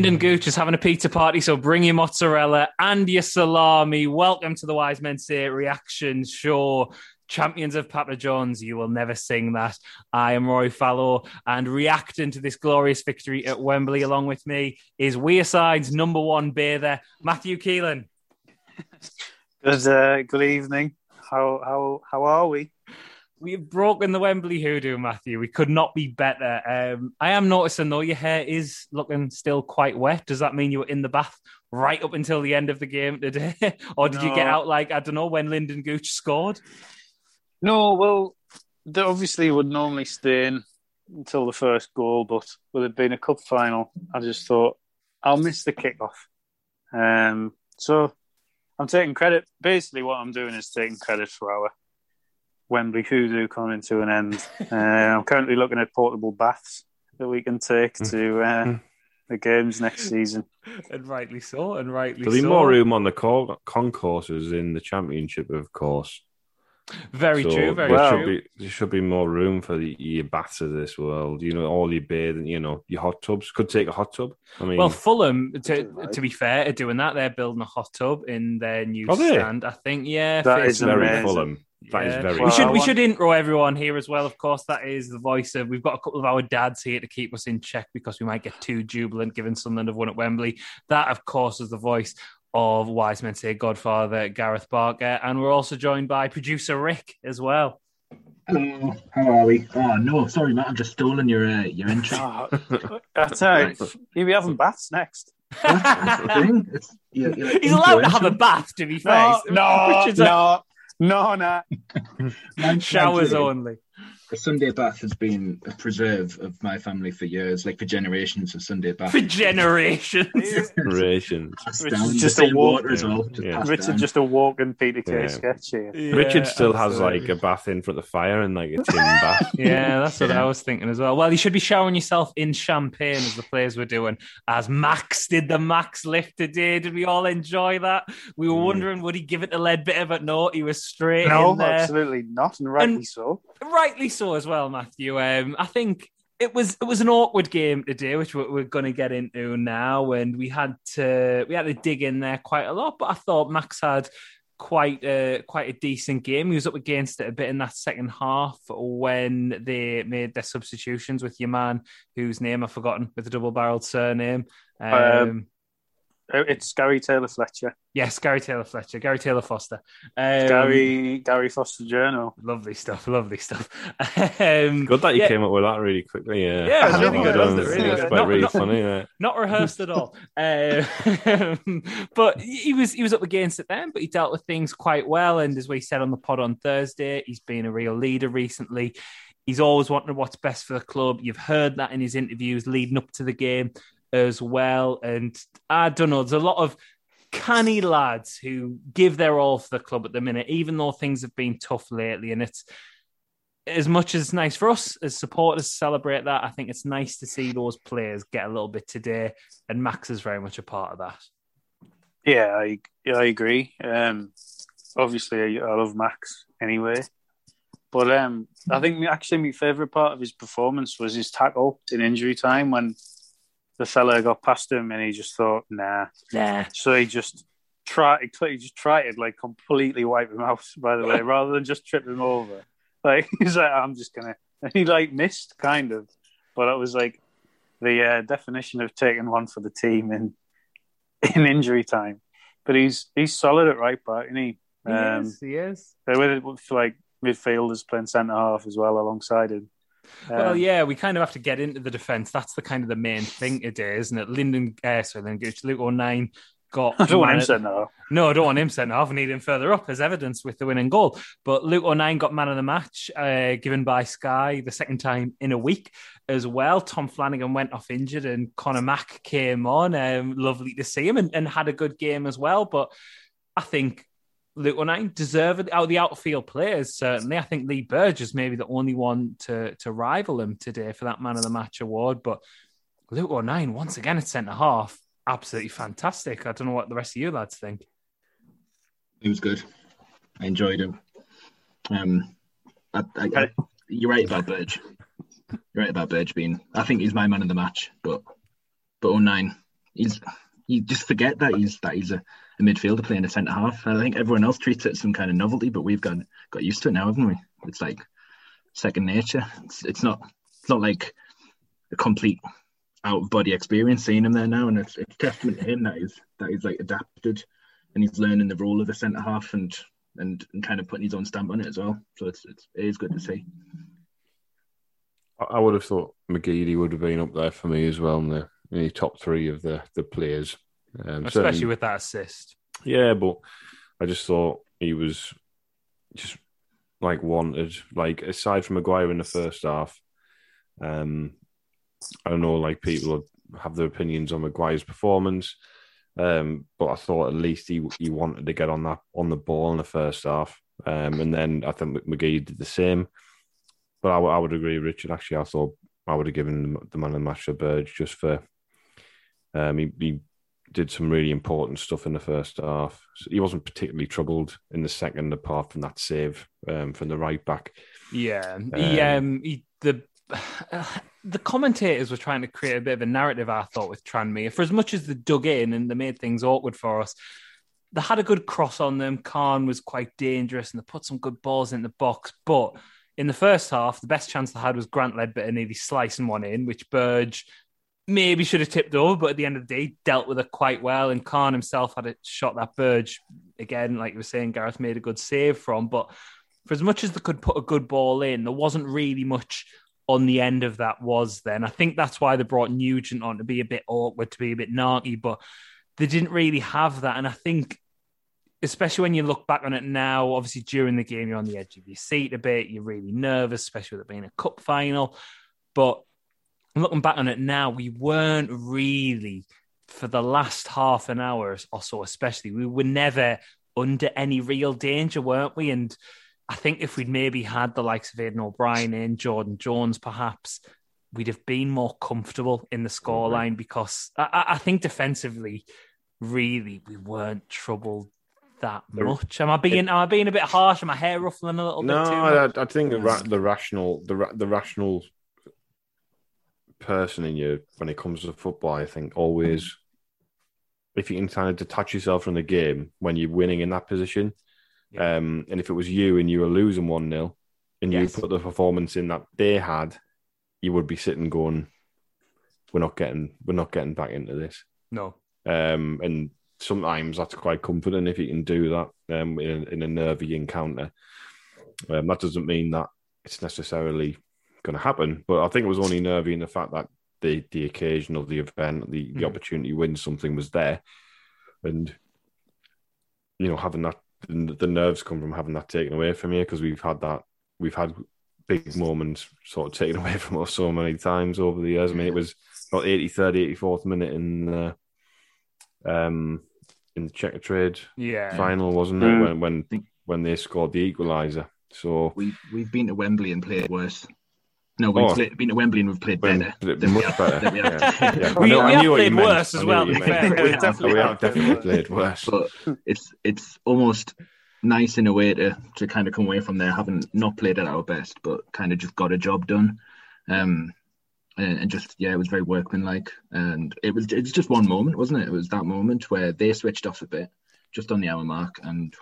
Lyndon Gooch is having a pizza party, so bring your mozzarella and your salami. Welcome to the Wise Men Say Reaction Show. Champions of Papa John's, you will never sing that. I am Rory Fallow, and reacting to this glorious victory at Wembley along with me is Wearside's number one bather, Matthew Keeling. Good, uh, good evening. How how how are we? We've broken the Wembley hoodoo, Matthew. We could not be better. Um, I am noticing though your hair is looking still quite wet. Does that mean you were in the bath right up until the end of the game today, or did you get out like I don't know when Lyndon Gooch scored? No, well, they obviously would normally stay in until the first goal, but with it being a cup final, I just thought I'll miss the kickoff. Um, so I'm taking credit. Basically, what I'm doing is taking credit for our Wembley hoodoo coming to an end. uh, I'm currently looking at portable baths that we can take to uh, the games next season. And rightly so, and rightly There'll be more room on the co- concourses in the championship, of course. Very So true. Very there Well- should true. be there should be more room for the, your baths of this world. You know, all your bathing, you know, your hot tubs. Could take a hot tub. I mean, Well, Fulham, to, to be fair, are doing that. They're building a hot tub in their new stand. I think, yeah. That facing is very amazing. Fulham. That is Yeah. very. we should we should intro everyone here as well. Of course, that is the voice of. We've got a couple of our dads here to keep us in check because we might get too jubilant given Sunderland have won at Wembley. That, of course, is the voice of Wise Men Say Godfather Gareth Barker, and we're also joined by producer Rick as well. Hello, how are we? Oh no, sorry, Matt. I've just stolen your uh, your intro. Oh, that's all right. You'll be having baths next. That's the thing. It's, you- you like He's allowed to have a bath. To be fair, No, no, Richard's a- no, no, no. Mine- showers only. A Sunday bath has been a preserve of my family for years, like for generations of Sunday bath. for generations. Generations. Passed Which down. is The just a walk- water as well. Just Yeah. Richard down. just a walking Peter Kay Yeah. sketch here. Richard still has like a bath in front of the fire and like a tin bath. Yeah, that's what Yeah. I was thinking as well. Well, you should be showering yourself in champagne as the players were doing. As Max did the Max lift today. Did we all enjoy that? We were Mm. wondering would he give it a to Leadbitter, but no, he was straight No, in there. absolutely not, and rightly And- so. Rightly so as well, Matthew. Um, I think it was it was an awkward game today, which we're, we're going to get into now, and we had to we had to dig in there quite a lot. But I thought Max had quite a quite a decent game. He was up against it a bit in that second half when they made their substitutions with your man, whose name I've forgotten, with a double barreled surname. Um, Um, It's Gary Taylor Fletcher, yes, Gary Taylor Fletcher, Gary Taylor Foster, um, Gary Gary Foster Journal. Lovely stuff, lovely stuff. Um, Good that you yeah. came up with that really quickly. Yeah, Yeah, it was really good, done. wasn't it? Really It's good. Not- really not- funny. Yeah. not rehearsed at all. Um, but he was he was up against it then, but he dealt with things quite well. And as we said on the pod on Thursday, he's been a real leader recently. He's always wanted what's best for the club. You've heard that in his interviews leading up to the game as well. And I don't know, there's a lot of canny lads who give their all for the club at the minute, even though things have been tough lately. And it's as much as nice for us as supporters to celebrate that, I think it's nice to see those players get a little bit today, and Max is very much a part of that. Yeah, I I agree. Um, obviously, I, I love Max anyway, but um, I think actually my favourite part of his performance was his tackle in injury time when the fella got past him and he just thought, nah. Nah. So he just tried. He just tried to like completely wipe him out. By the way, rather than just trip him over, like he's like, I'm just gonna. And he like missed kind of, but it was like the uh, definition of taking one for the team in in injury time. But he's he's solid at right back, and he He um, is. He is. with, with like midfielders playing centre half as well alongside him. Well, Um, yeah, we kind of have to get into the defence. That's the kind of the main thing today, isn't it? Lyndon, uh, sorry, Lyndon Gooch, Luke O'Nien got. I don't want him centre half. No, I don't want him sent off. I need him further up as evidence with the winning goal. But Luke O'Nien got man of the match, uh, given by Sky the second time in a week as well. Tom Flanagan went off injured and Connor Mack came on. Um, lovely to see him and, and had a good game as well. But I think Luke O'Nien deserved out of the outfield players, certainly. I think Lee Burge is maybe the only one to, to rival him today for that man of the match award. But Luke O'Nien, once again at centre half, absolutely fantastic. I don't know what the rest of you lads think. It was good. I enjoyed him. Um, I, I, I, you're right about Burge. You're right about Burge being. I think he's my man of the match, but but O'Nien, he's you just forget that he's that he's a, a midfielder playing the centre half. I think everyone else treats it as some kind of novelty, but we've got got used to it now, haven't we? It's like second nature. It's it's not it's not like a complete out of body experience seeing him there now, and it's it's testament to him that he's that he's like adapted and he's learning the role of the centre half and, and and kind of putting his own stamp on it as well. So it's, it's it is good to see. I- I would have thought McGeady would have been up there for me as well in the, in the top three of the the players. Um, especially with that assist. Yeah, but I just thought he was just like wanted. Like aside from Maguire in the first half, um, I don't know. Like people have their opinions on Maguire's performance, um, but I thought at least he he wanted to get on that on the ball in the first half, um, and then I think McGee did the same. But I would agree, Richard. Actually, I thought I would have given the man of the match to Burge just for um, he, he did some really important stuff in the first half. So he wasn't particularly troubled in the second, apart from that save um, from the right back. Yeah, he, Um, um, he, the the commentators were trying to create a bit of a narrative. I thought with Tranmere, for as much as they dug in and they made things awkward for us, they had a good cross on them. Khan was quite dangerous, and they put some good balls in the box. But in the first half, the best chance they had was Grant Leadbitter nearly slicing one in, which Burge maybe should have tipped over, but at the end of the day, dealt with it quite well. And Khan himself had a shot that Burge again, like you were saying, Gareth made a good save from. But for as much as they could put a good ball in, there wasn't really much on the end of that was then. I think that's why they brought Nugent on to be a bit awkward, to be a bit narky, but they didn't really have that. And I think, especially when you look back on it now, obviously during the game, you're on the edge of your seat a bit, you're really nervous, especially with it being a cup final. But looking back on it now, we weren't really for the last half an hour or so, especially, we were never under any real danger, weren't we? And I think if we'd maybe had the likes of Aiden O'Brien in, Jordan Jones, perhaps, we'd have been more comfortable in the mm-hmm. scoreline because I, I- I think defensively, really, we weren't troubled that much. Am I being am I being a bit harsh? Am my hair ruffling a little No, bit too I. I think the, ra- the rational, the ra- the rational person in you when it comes to football, I think always, if you can kind of detach yourself from the game when you're winning in that position, Yeah. um, and if it was you and you were losing one 0 and you Yes. put the performance in that they had, you would be sitting going, "We're not getting, we're not getting back into this." No. Um, and sometimes that's quite comforting if you can do that um, in, in a nervy encounter. Um, that doesn't mean that it's necessarily going to happen, but I think it was only nervy in the fact that the the occasion of the event, the, the Mm. opportunity to win something was there, and you know having that the, the nerves come from having that taken away from you because we've had that we've had big moments sort of taken away from us so many times over the years. I mean, it was about 83rd, 84th minute in the um in the Checkatrade Yeah. final, wasn't it? Mm. When when when they scored the equaliser. So We we've been to Wembley and played worse. No, we've Oh. played, been to Wembley and we've played when, better. than we much have- better. than we have. Yeah, yeah. We- know- we have knew played worse I as well, what you to be meant. fair. We have, definitely we have. have definitely played worse. but it's it's almost nice in a way to to kind of come away from there having not played at our best, but kind of just got a job done. Um, and, and just yeah, it was very workmanlike, and it was it's just one moment, wasn't it? It was that moment where they switched off a bit, just on the hour mark, and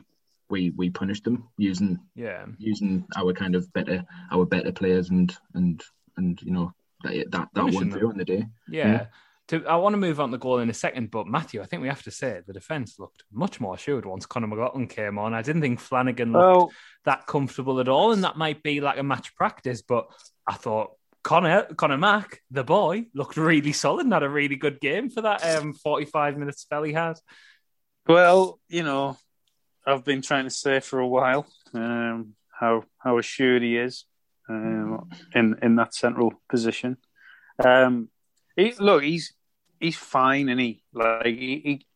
we we punished them using Yeah. using our kind of better our better players and and and you know that that, that Punishing won them. through on the day. Yeah. Yeah. To, I want to move on to goal in a second, but Matthew, I think we have to say the defence looked much more assured once Conor McLaughlin came on. I didn't think Flanagan looked Well, that comfortable at all, and that might be like a match practice. But I thought Connor Connor Mack, the boy, looked really solid and had a really good game for that um, forty-five minute spell he had. well, you know, I've been trying to say for a while um, how how assured he is um, in in that central position. Um, he, look, he's he's fine, and he like he, he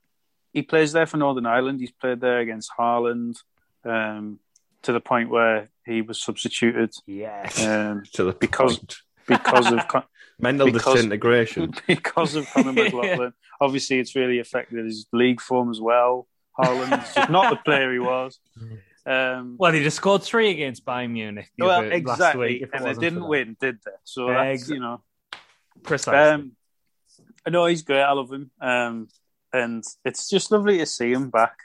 he plays there for Northern Ireland. He's played there against Haaland um, to the point where he was substituted Yes. um, To the Because- point. because of Con- mental because- disintegration. because of Conor McLaughlin. Obviously, it's really affected his league form as well. Haaland's just not the player he was. Um, well, he just scored three against Bayern Munich. the well, exactly, week, and they didn't win, did they? So Yeah, that's you know. Precisely. um, no, he's great. I love him, um, and it's just lovely to see him back.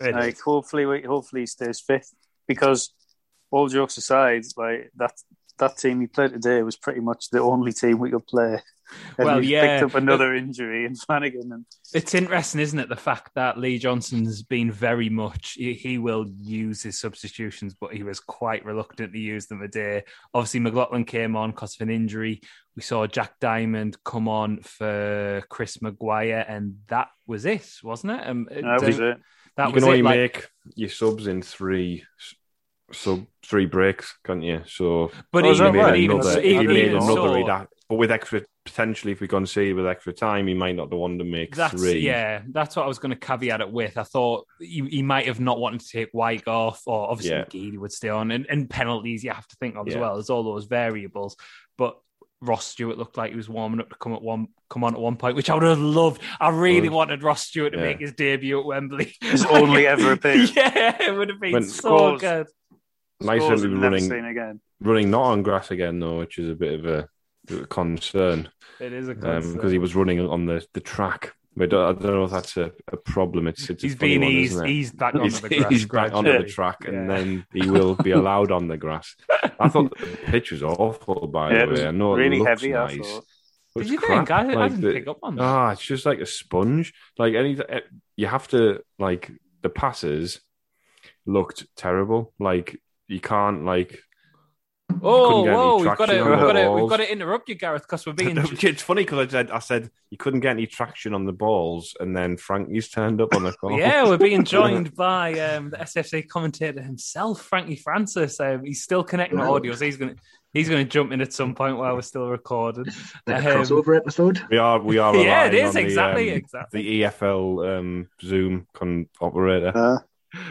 It like, is. hopefully, we- hopefully he stays fit. Because all jokes aside, like that that team he played today was pretty much the only team we could play. And Well, he's yeah. picked up another injury in Flanagan, and It's interesting, isn't it? The fact that Lee Johnson's been very much, he, he will use his substitutions, but he was quite reluctant to use them a day. Obviously, McLaughlin came on because of an injury. We saw Jack Diamond come on for Chris Maguire, and that was it, wasn't it? Um, that was it. That you was can only it. Like, make your subs in three s- sub three breaks, can't you? So but Oh, even, that he made even, another. so, He even, made another. so, but with extra potentially, if we concede with extra time, he might not the one to make That's three. yeah. That's what I was going to caveat it with. I thought he, he might have not wanted to take Wyke off, or obviously Yeah. McGeady would stay on, and, and penalties you have to think of as well. There's all those variables, but Ross Stewart looked like he was warming up to come at one come on at one point, which I would have loved. I really Good. wanted Ross Stewart to Yeah. make his debut at Wembley. His only ever appearance. yeah, it would have been When- so Scores. good. Nice Scores of him and never running seen again. running not on grass again though, which is a bit of a, a concern It is a concern because concern. he was running on the, the track. But I don't know if that's a, a problem. It's, it's a He's funny being one, eased, isn't it? eased back onto He's, the grass. he's back onto the gradually. track, and then he will be allowed on the grass. I thought the pitch was awful, by Yeah, the way. I know really it looks heavy. Nice. Did you crap. think? I, I Like didn't the- pick up on that. Ah, it's just like a sponge. Like any, eh, you have to like the passes looked terrible. Like you can't like. Oh, couldn't get any whoa! We've got to, we've got to, we've got to interrupt you, Gareth, because we're being. it's funny because I said I said you couldn't get any traction on the balls, and then Frankie's turned up on the call. Yeah, we're being joined by um, the SFC commentator himself, Frankie Francis. Um, he's still connecting Wow. audio, so he's going to he's going to jump in at some point while we're still recording. Like a Um, crossover episode. we are. We are. Yeah, it is on exactly, the, um, exactly. the EFL um, Zoom con- operator. Uh,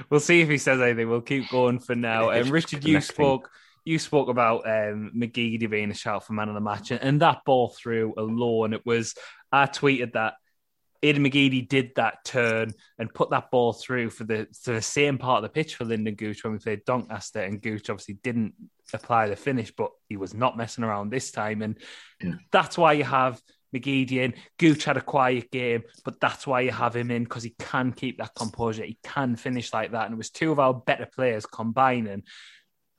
We'll see if he says anything. We'll keep going for now. It's Um, Richard, you spoke. You spoke about um, McGeady being a shout for man of the match, and, that ball through alone. It was I tweeted that Aiden McGeady did that turn and put that ball through for the for the same part of the pitch for Lyndon Gooch when we played Doncaster, and Gooch obviously didn't apply the finish, but he was not messing around this time, and Yeah. that's why you have McGeady in. Gooch had a quiet game, but that's why you have him in because he can keep that composure. He can finish like that, and it was two of our better players combining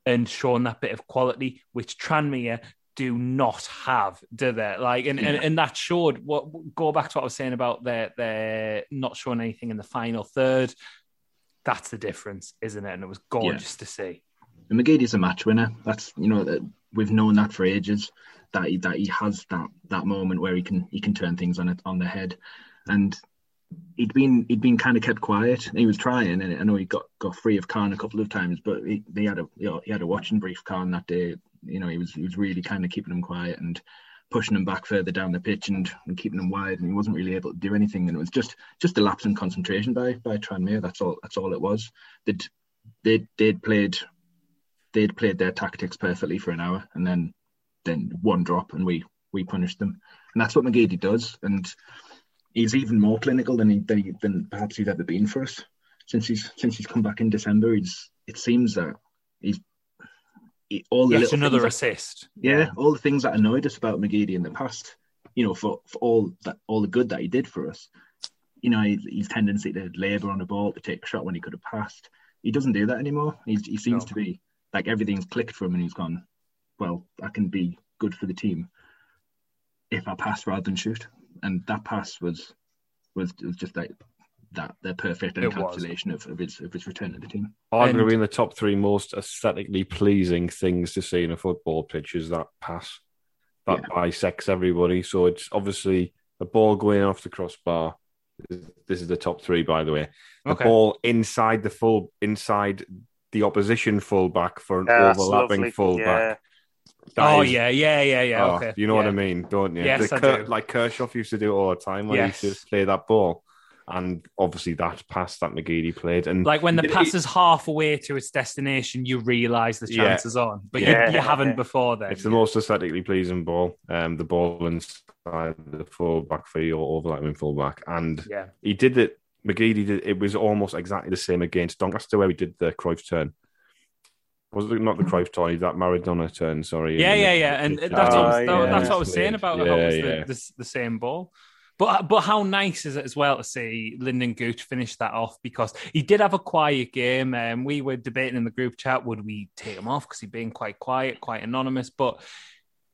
and showing that bit of quality, which Tranmere do not have, do they? Like, and, and, Yeah. and that showed what go back to what I was saying about their their not showing anything in the final third. That's the difference, isn't it? And it was gorgeous to see. And McGeady's a match winner. That's you know that we've known that for ages. That he, that he has that that moment where he can he can turn things on it on the head, and he'd been he'd been kind of kept quiet. He was trying, and I know he got, got free of Khan a couple of times, but he, had a you know, he had a watching brief Khan that day. You know he was he was really kind of keeping him quiet and pushing him back further down the pitch and, and keeping him wide, and he wasn't really able to do anything. And it was just just a lapse in concentration by by Tranmere. That's all. That's all it was. They'd they they'd played they'd played their tactics perfectly for an hour, and then then one drop, and we we punished them. And that's what McGeady does. And he's even more clinical than he, than, he, than perhaps he's ever been for us since he's since he's come back in December. He's it seems that he's he, all the Yet another things that- assist. yeah, all the things that annoyed us about McGeady in the past, you know, for, for all that all the good that he did for us, you know, his, his tendency to labour on the ball, to take a shot when he could have passed, he doesn't do that anymore. He's, he seems No. to be like everything's clicked for him, and he's gone. Well, I can be good for the team. if I pass rather than shoot, and that pass was was, was just like that the perfect encapsulation of, of his of his return to the team. Arguably And- in the top three most aesthetically pleasing things to see in a football pitch is that pass that Yeah. bisects everybody. So it's obviously a ball going off the crossbar. This is the top three, by the way. The Okay. ball inside the full inside the opposition fullback for an Yeah, overlapping lovely. fullback. That oh is- yeah, yeah, yeah, yeah. oh, okay, you know what. I mean, don't you? Yes, The I Ker- do. Like Kershaw used to do it all the time when Yes. he used to play that ball. And obviously that pass that McGeady played. And Like when the It- pass is halfway to its destination, you realise the Yeah. chances on, but Yeah. you, you haven't before then. It's the most aesthetically pleasing ball. Um, the ball inside the full back for your overlapping full back, and yeah, he did it. McGeady did. It was almost exactly the same against Doncaster, where he did the Cruyff turn. Was it not the hmm. Cruyff turn? That Maradona turn. Sorry. yeah, yeah, yeah. And the- that's, what, I was- that- that's what I was saying about how Yeah, it's the, yeah. the, the same ball. But but how nice is it as well to see Lyndon Gooch finish that off because he did have a quiet game. And we were debating in the group chat would we take him off because he'd been quite quiet, quite anonymous, but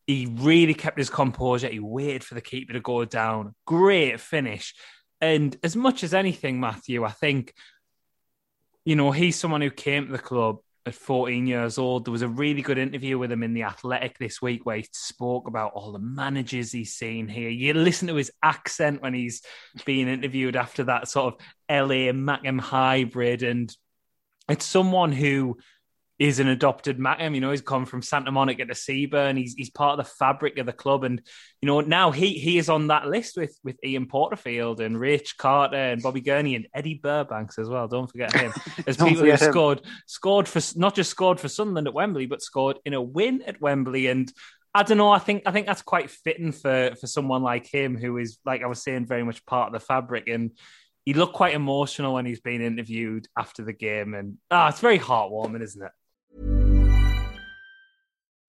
he really kept his composure. He waited for the keeper to go down. Great finish. And as much as anything, Matthew, I think, you know, he's someone who came to the club at 14 years old. There was a really good interview with him in The Athletic this week where he spoke about all the managers he's seen here. You listen to his accent when he's being interviewed after that sort of LA Mackem hybrid. And it's someone who is an adopted Mackem. You know, he's come from Santa Monica to Seaburn. He's he's part of the fabric of the club, and you know now he he is on that list with with Ian Porterfield and Raich Carter and Bobby Gurney and Eddie Burbanks as well. Don't forget him. As people who scored scored for not just scored for Sunderland at Wembley, but scored in a win at Wembley and. I don't know. I think I think that's quite fitting for for someone like him, who is like I was saying, very much part of the fabric. And he looked quite emotional when he's been interviewed after the game, and ah, it's very heartwarming, isn't it?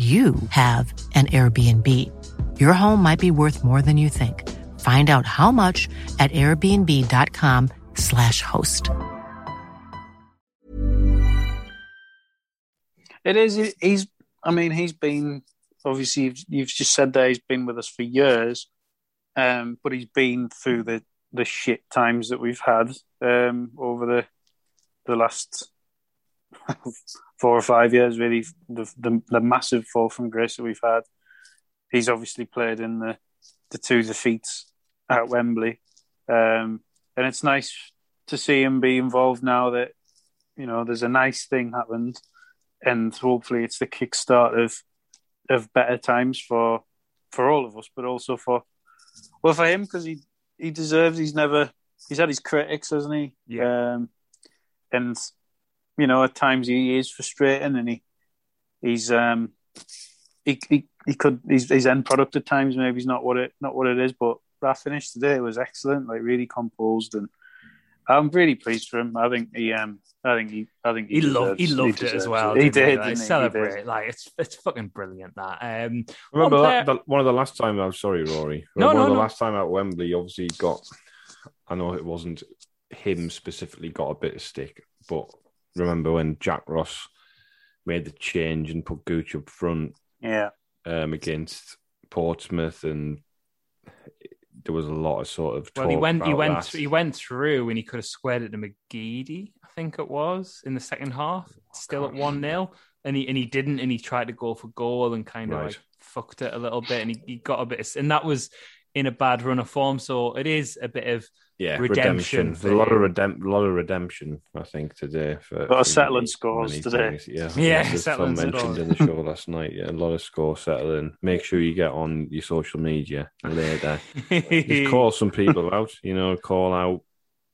you have an Airbnb. Your home might be worth more than you think. Find out how much at airbnb.com/slash host. It is. He's. I mean, he's been. Obviously, you've, you've just said that he's been with us for years, um, but he's been through the the shit times that we've had um, over the the last four or five years. Really, the, the the massive fall from grace that we've had. He's obviously played in the the two defeats at Wembley, um, and it's nice to see him be involved now that you know there's a nice thing happened and hopefully it's the kickstart of of better times for for all of us, but also for well for him because he he deserves. He's never he's had his critics, hasn't he? Yeah. Um, and you know at times he is frustrating, and he he's um he he, he could his, his end product at times maybe he's not what it not what it is, but that finish today it was excellent, like really composed, and I'm really pleased for him. I think he um I think he I think He loved he deserves- loved it as well. He didn't. Like, didn't he? He celebrate did. like it's it's fucking brilliant that. Um, Remember one that, player- the, one of the last time I'm sorry, Rory. No, one no, of the no. last time at Wembley, obviously he got. I know it wasn't him specifically got a bit of stick, but remember when Jack Ross made the change and put Gooch up front Yeah. um, against Portsmouth, and there was a lot of sort of. well, he talk went he went that. he went through and he could have squared it to McGeady, I think it was in the second half, still at one 0 and he and he didn't, and he tried to go for goal and kind of Right. like fucked it a little bit, and he, he got a bit, of, and that was in a bad run of form. So it is a bit of Yeah, Redemption redemption. A lot of for- redemp, a lot of redemption. I think today for lot of for settling scores today. things, Yeah, Yeah, there's settling some mentioned in the show last night. Yeah, a lot of score settling. Make sure you get on your social media later. Just call some people out. You know, call out.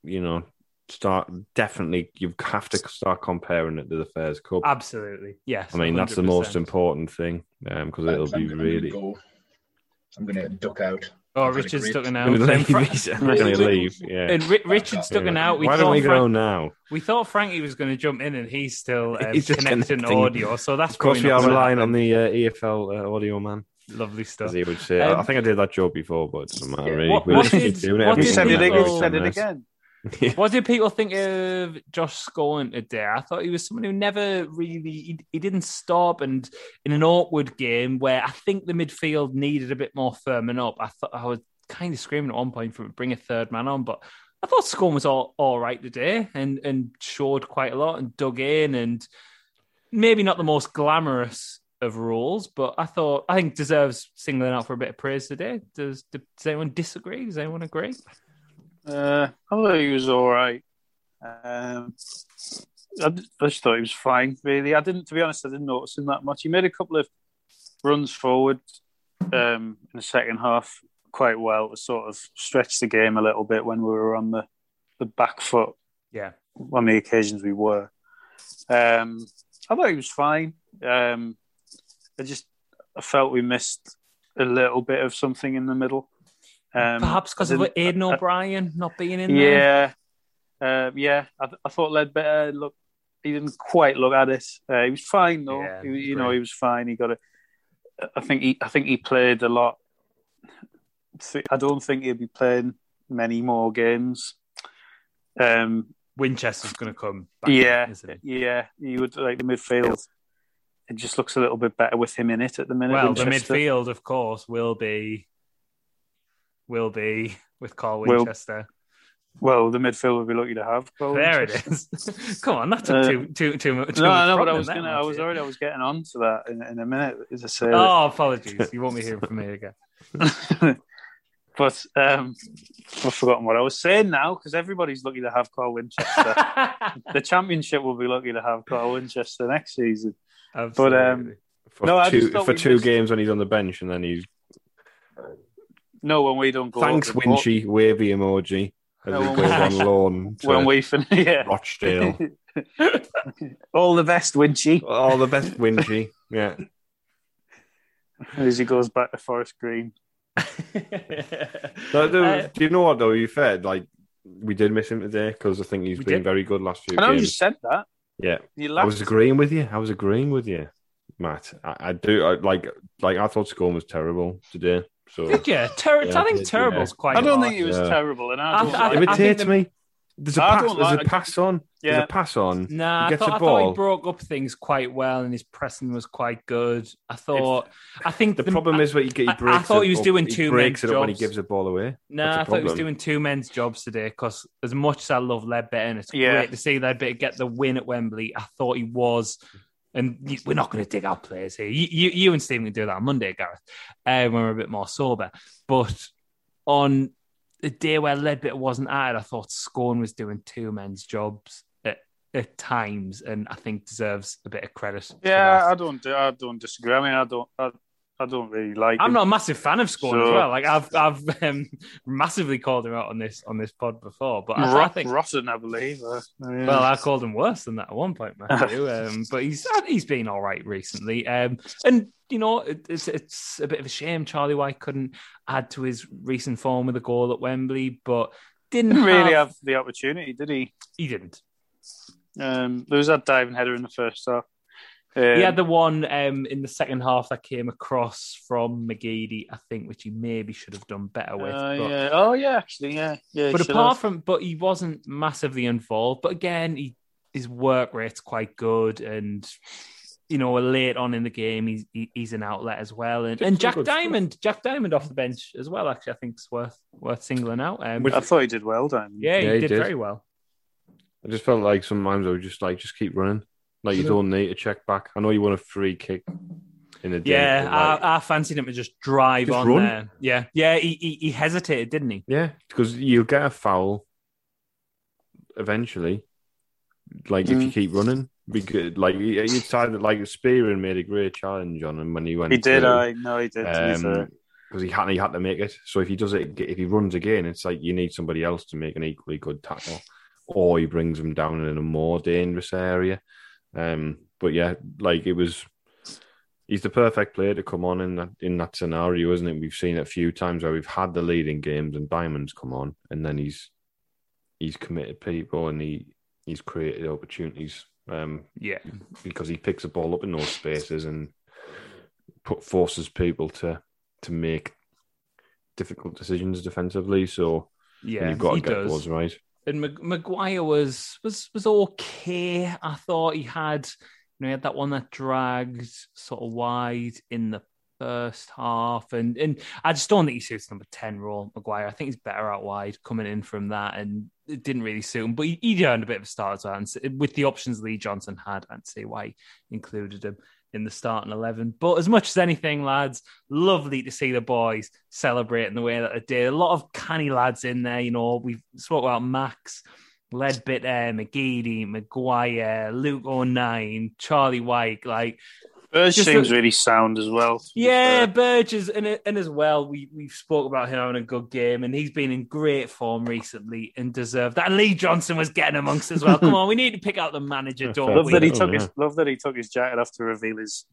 You know, start definitely. You have to start comparing it to the Fairs Cup. absolutely yes. I mean, that's the most important thing um, because it'll I'm be gonna really. Go. I'm going to duck out. Oh, I've had a Richard's great- stuck I'm out. gonna leave. Fra- He's gonna leave. Yeah. and Ri- Richard's stuck out. We Why don't we Frank- go now? We thought Frankie was going to jump in, and he's still um, He's just connecting connecting. audio. So that's Of course, we probably are not relying on the uh, EFL uh, audio man, lovely stuff. as he would say. Um, I think I did that joke before, but it doesn't matter. Really. What- we what just keep doing it. what every did said it, time. again- people- you said it again. What did people think of Josh Scowen today? I thought he was someone who never really he, he didn't stop, and in an awkward game where I think the midfield needed a bit more firming up. I thought I was kind of screaming at one point for bring a third man on, but I thought Scowen was all, all right today and and showed quite a lot and dug in and maybe not the most glamorous of roles, but I thought I think deserves singling out for a bit of praise today. Does does anyone disagree? Does anyone agree? Uh, I thought he was all right. Um, I, I just thought he was fine. Really, I didn't. To be honest, I didn't notice him that much. He made a couple of runs forward um, in the second half quite well to sort of stretch the game a little bit when we were on the the back foot Yeah. on the occasions we were. Um, I thought he was fine. Um, I just I felt we missed a little bit of something in the middle. Um, Perhaps because of didn't- Aiden I- O'Brien not being in there. yeah, uh, yeah. I, I thought Leadbitter look. He didn't quite look at it. Uh, he was fine though. Yeah, He- you know, he was fine. He got a. I think he. I think he played a lot. I don't think he'll be playing many more games. Um, Winchester's going to come back. yeah, Isn't he? yeah. He would like the midfield. It just looks a little bit better with him in it at the minute. Well, the midfield, of course, will be will be with Carl Will- Winchester. Well, the midfield would be lucky to have. Carl there it Winchester. is. Come on, that's took Uh, too too too much. too No, much no, but I was gonna. I was already. I was getting on to that in, in a minute. As I say, Oh, apologies. You won't be hearing from me again. but um, I've forgotten what I was saying now because everybody's lucky to have Carl Winchester. the championship will be lucky to have Carl Winchester next season. Absolutely. for No, I two for two missed- games when he's on the bench, and then he's No, when we don't go. thanks up Winchy wavy emoji as No, he when goes we- on loan to When we fin- yeah. Rochdale. All the best, Winchy, All the best, Winchy. Yeah, as he goes back to Forest Green. No, do, Uh, do you know what though? You fair like we did miss him today because I think he's been did. very good last few I know you said that. Yeah, I was agreeing with you. I was agreeing with you, Matt. I, I do I, like like I thought Scowen was terrible today. So Did you? Ter- Yeah, I think did, terrible's yeah. quite. I don't harsh. think he was Yeah. terrible, and I I- don't I- like I- imitates think me. There's a I pass. don't There's a pass on. There's Yeah. a pass on. Nah, He I gets thought, the I thought he broke up things quite well, and his pressing was quite good. I thought. I think The problem is that he, he I- I thought he was up- doing two breaks men's it up when he gives the ball away. No, I thought he was doing two men's jobs today because as much as I love Leadbitter and it's Yeah. great to see Leadbitter get the win at Wembley, I thought he was. And we're not going to dig out players here. You, you, you and Stephen can do that on Monday, Gareth, uh, when we're a bit more sober. But on the day where Leadbitter wasn't at it, I thought Scowen was doing two men's jobs at, at times, and I think deserves a bit of credit. Yeah. I don't. I don't disagree. I mean, I don't. I, I don't really like. I'm him. not a massive fan of Scowen as well. Like I've I've um, massively called him out on this on this pod before, but I, I think rotten, I believe. Uh, yeah. well, I called him worse than that at one point, Matthew. um, but he's he's been all right recently, um, and you know it, it's it's a bit of a shame Charlie Wyke couldn't add to his recent form with a goal at Wembley, but didn't, didn't really have, have the opportunity, did he? he didn't. Um, there was that diving header in the first half. Um, he had the one um, in the second half that came across from McGeady, I think, which he maybe should have done better with. uh, but- yeah. Oh yeah, actually, yeah, yeah. but apart have. from, but he wasn't massively involved. But again, he his work rate's quite good, and you know, late on in the game, he's he, he's an outlet as well. And, and Jack good stuff. Diamond, Jack Diamond off the bench as well. Actually, I think it's worth worth singling out. Um, I thought he did well, Dan. yeah, he, Yeah, he did, did. very well. I just felt like sometimes I would just like just keep running. Like you don't need to check back. I know you want a free kick in a day. Yeah, but, like- I, I fancied him to just drive Just on run. there. Yeah, yeah, he, he, he hesitated, didn't he? Yeah, because you'll get a foul eventually. Like if you Mm. keep running, because like you you tried like Spearing made a great challenge on him when he went. He did. through, I know he did. to be because he had he had to make it. So if he does it, if he runs again, it's like you need somebody else to make an equally good tackle, or he brings him down in a more dangerous area. Um, but yeah, like it was. He's the perfect player to come on in that in that scenario, isn't it? We've seen it a few times where we've had the leading games and Diamonds come on, and then he's he's committed people and he he's created opportunities um, Yeah, because he picks the ball up in those spaces and put forces people to to make difficult decisions defensively. So yeah, you've got to get does. those right. And Mag- Maguire was was was okay. I thought he had, you know, he had that one that dragged sort of wide in the first half, and and I just don't think he suits number ten role. Maguire, I think he's better out wide coming in from that, and it didn't really suit him. But he, he earned a bit of a start as well, and with the options Lee Johnson had, I'd see why he included him in the starting 11. But as much as anything, lads, lovely to see the boys celebrating the way that they did. A lot of canny lads in there, you know. We spoke about Max, Leadbitter, McGeady, Maguire, Luke O'Nien, Charlie Wyke. Like, Burge seems a- really sound as well. to be yeah, fair. Burgess, and and as well, we we spoke about him having a good game, and he's been in great form recently and deserved that. And Lee Johnson was getting amongst as well. Come on, we need to pick out the manager, don't fair Love we? that he Oh, took yeah. his love that he took his jacket off to reveal his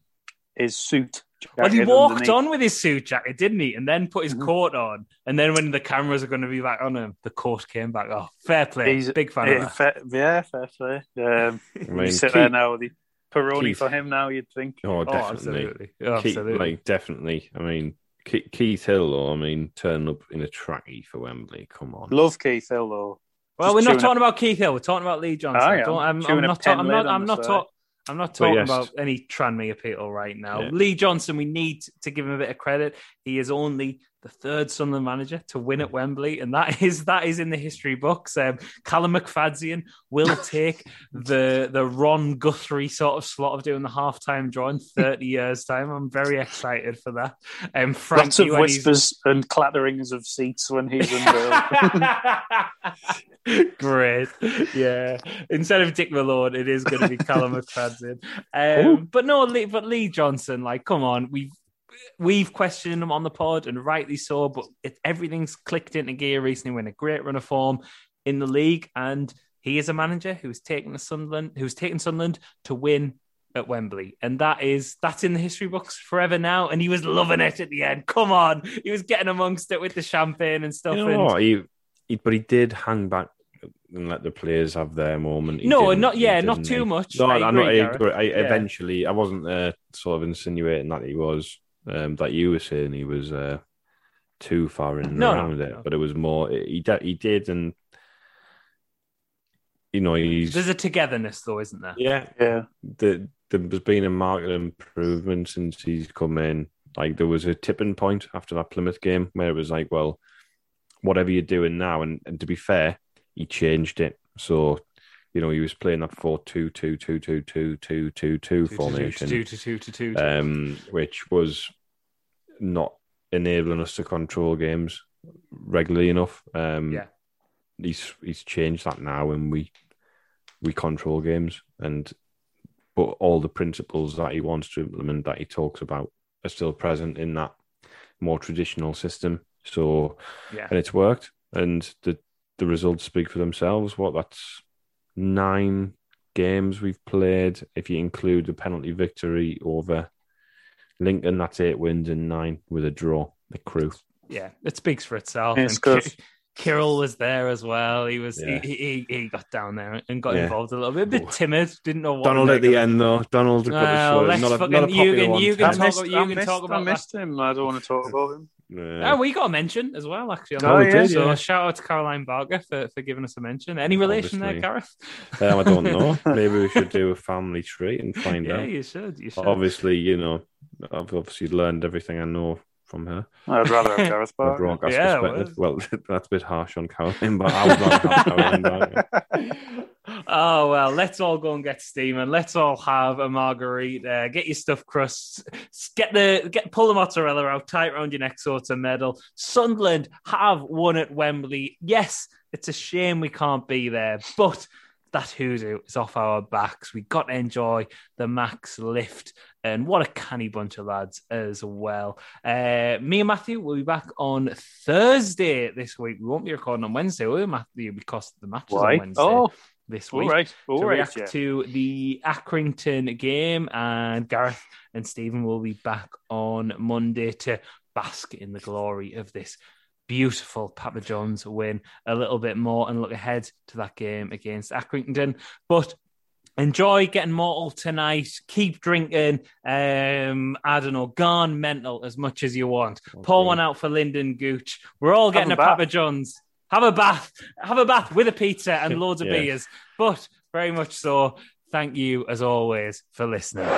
his suit. Well, he walked underneath. on with his suit jacket, didn't he? And then put his Mhm. coat on. And then when the cameras are going to be back on him, the coat came back. Oh, fair play. He's- Big fan Yeah, of that. fair, yeah, fair play. Um, I mean, you sit there Keith- now, the Peroni Keith- for him now. You'd think. Oh, Oh, definitely. absolutely. Oh, Keith, absolutely. like definitely. I mean, Ke- Keith Hill, though. I mean, turn up in a trackie for Wembley. Come on. Love Keith Hill though. well, just we're not chewing talking about Keith Hill. We're talking about Lee Johnson. I am. Don't- I'm, I'm not. ta- I'm not. I'm not side. talking. I'm not talking yes. about any Tranmere people right now. Yeah. Lee Johnson, we need to give him a bit of credit. He is only the third Sunderland manager to win at Wembley, and that is that is in the history books. Um, Callum McFadzean will take the the Ron Guthrie sort of slot of doing the halftime draw in 30 years' time. I'm very excited for that. Um, Frankie, Lots of whispers and clatterings of seats when he's unveiled. Great. Yeah. Instead of Dick Malone, it is going to be Callum McFadzean. Um, but no, Lee, but Lee Johnson, like, come on. We've we've questioned him on the pod, and rightly so, but it, everything's clicked into gear recently. We're in a great run of form in the league, and he is a manager who's taken the Sunderland, who's taken Sunderland to win at Wembley, and that is that's in the history books forever now. And he was loving it at the end. Come on, he was getting amongst it with the champagne and stuff. You and know what? He, he, but he did hang back and let the players have their moment. He No, didn't- yeah, not too much. No, I I. I agree. I, Yeah. Eventually, I wasn't uh, sort of insinuating that he was. Um, that you were saying he was uh, too far in and No, no, around it, no. but it was more. He did. He did, and you know, he's There's a togetherness, though, isn't there? yeah. yeah. The, there's been a marked improvement since he's come in. Like there was a tipping point after that Plymouth game where it was like, well, whatever you're doing now, and, and to be fair, he changed it. So, you know, he was playing that 4 2 2 2 2 2 2 2 2 formation, um, which was not enabling us to control games regularly enough. Um, yeah. He's he's changed that now, and we we control games, and but all the principles that he wants to implement that he talks about are still present in that more traditional system. So, yeah. and it's worked, and the the results speak for themselves. What that's nine games we've played. If you include the penalty victory over Lincoln, that's eight wins and nine with a draw. The crew. Yeah, it speaks for itself. It's and good. Kyril was there as well. He was Yeah. he, he he got down there and got Yeah. involved a little bit. A bit timid, didn't know what. Donald at the make end though. Donald got Well, his let's not a, fucking- not a you can- one. you I can talk missed, about- you can missed, talk I about missed him. I don't want to talk about him. Yeah. Oh, we got a mention as well, actually. on Oh, that. yeah, so yeah. shout out to Caroline Barker for, for giving us a mention. Any relation Obviously. there, Gareth? Um, I don't know. Maybe we should do a family tree and find Yeah, out. you should. You should. Obviously, you know, I've obviously learned everything I know from her. I'd rather have Gareth A Barker. broadcast Yeah, perspective. Well, that's a bit harsh on Caroline, but I would rather have Caroline Barker. Oh well, let's all go and get steaming. Let's all have a margarita. Get your stuffed crusts. Get the get pull the mozzarella out, tie it around your neck so it's a medal. Sunderland have won at Wembley. Yes, it's a shame we can't be there, but that hoodoo is off our backs. We got to enjoy the max lift. And what a canny bunch of lads as well. Uh, me and Matthew will be back on Thursday this week. We won't be recording on Wednesday, will we, Matthew? Because the match is on Wednesday Oh, this week right. All to right. react Yeah. to the Accrington game. And Gareth and Stephen will be back on Monday to bask in the glory of this beautiful Papa John's win a little bit more and look ahead to that game against Accrington. But enjoy getting mortal tonight. Keep drinking. Um, I don't know, gone mental as much as you want. Pour one out for Lyndon Gooch. We're all Have getting a a. Papa John's. Have a bath. Have a bath with a pizza and loads of Yeah. beers. But very much so. Thank you as always for listening.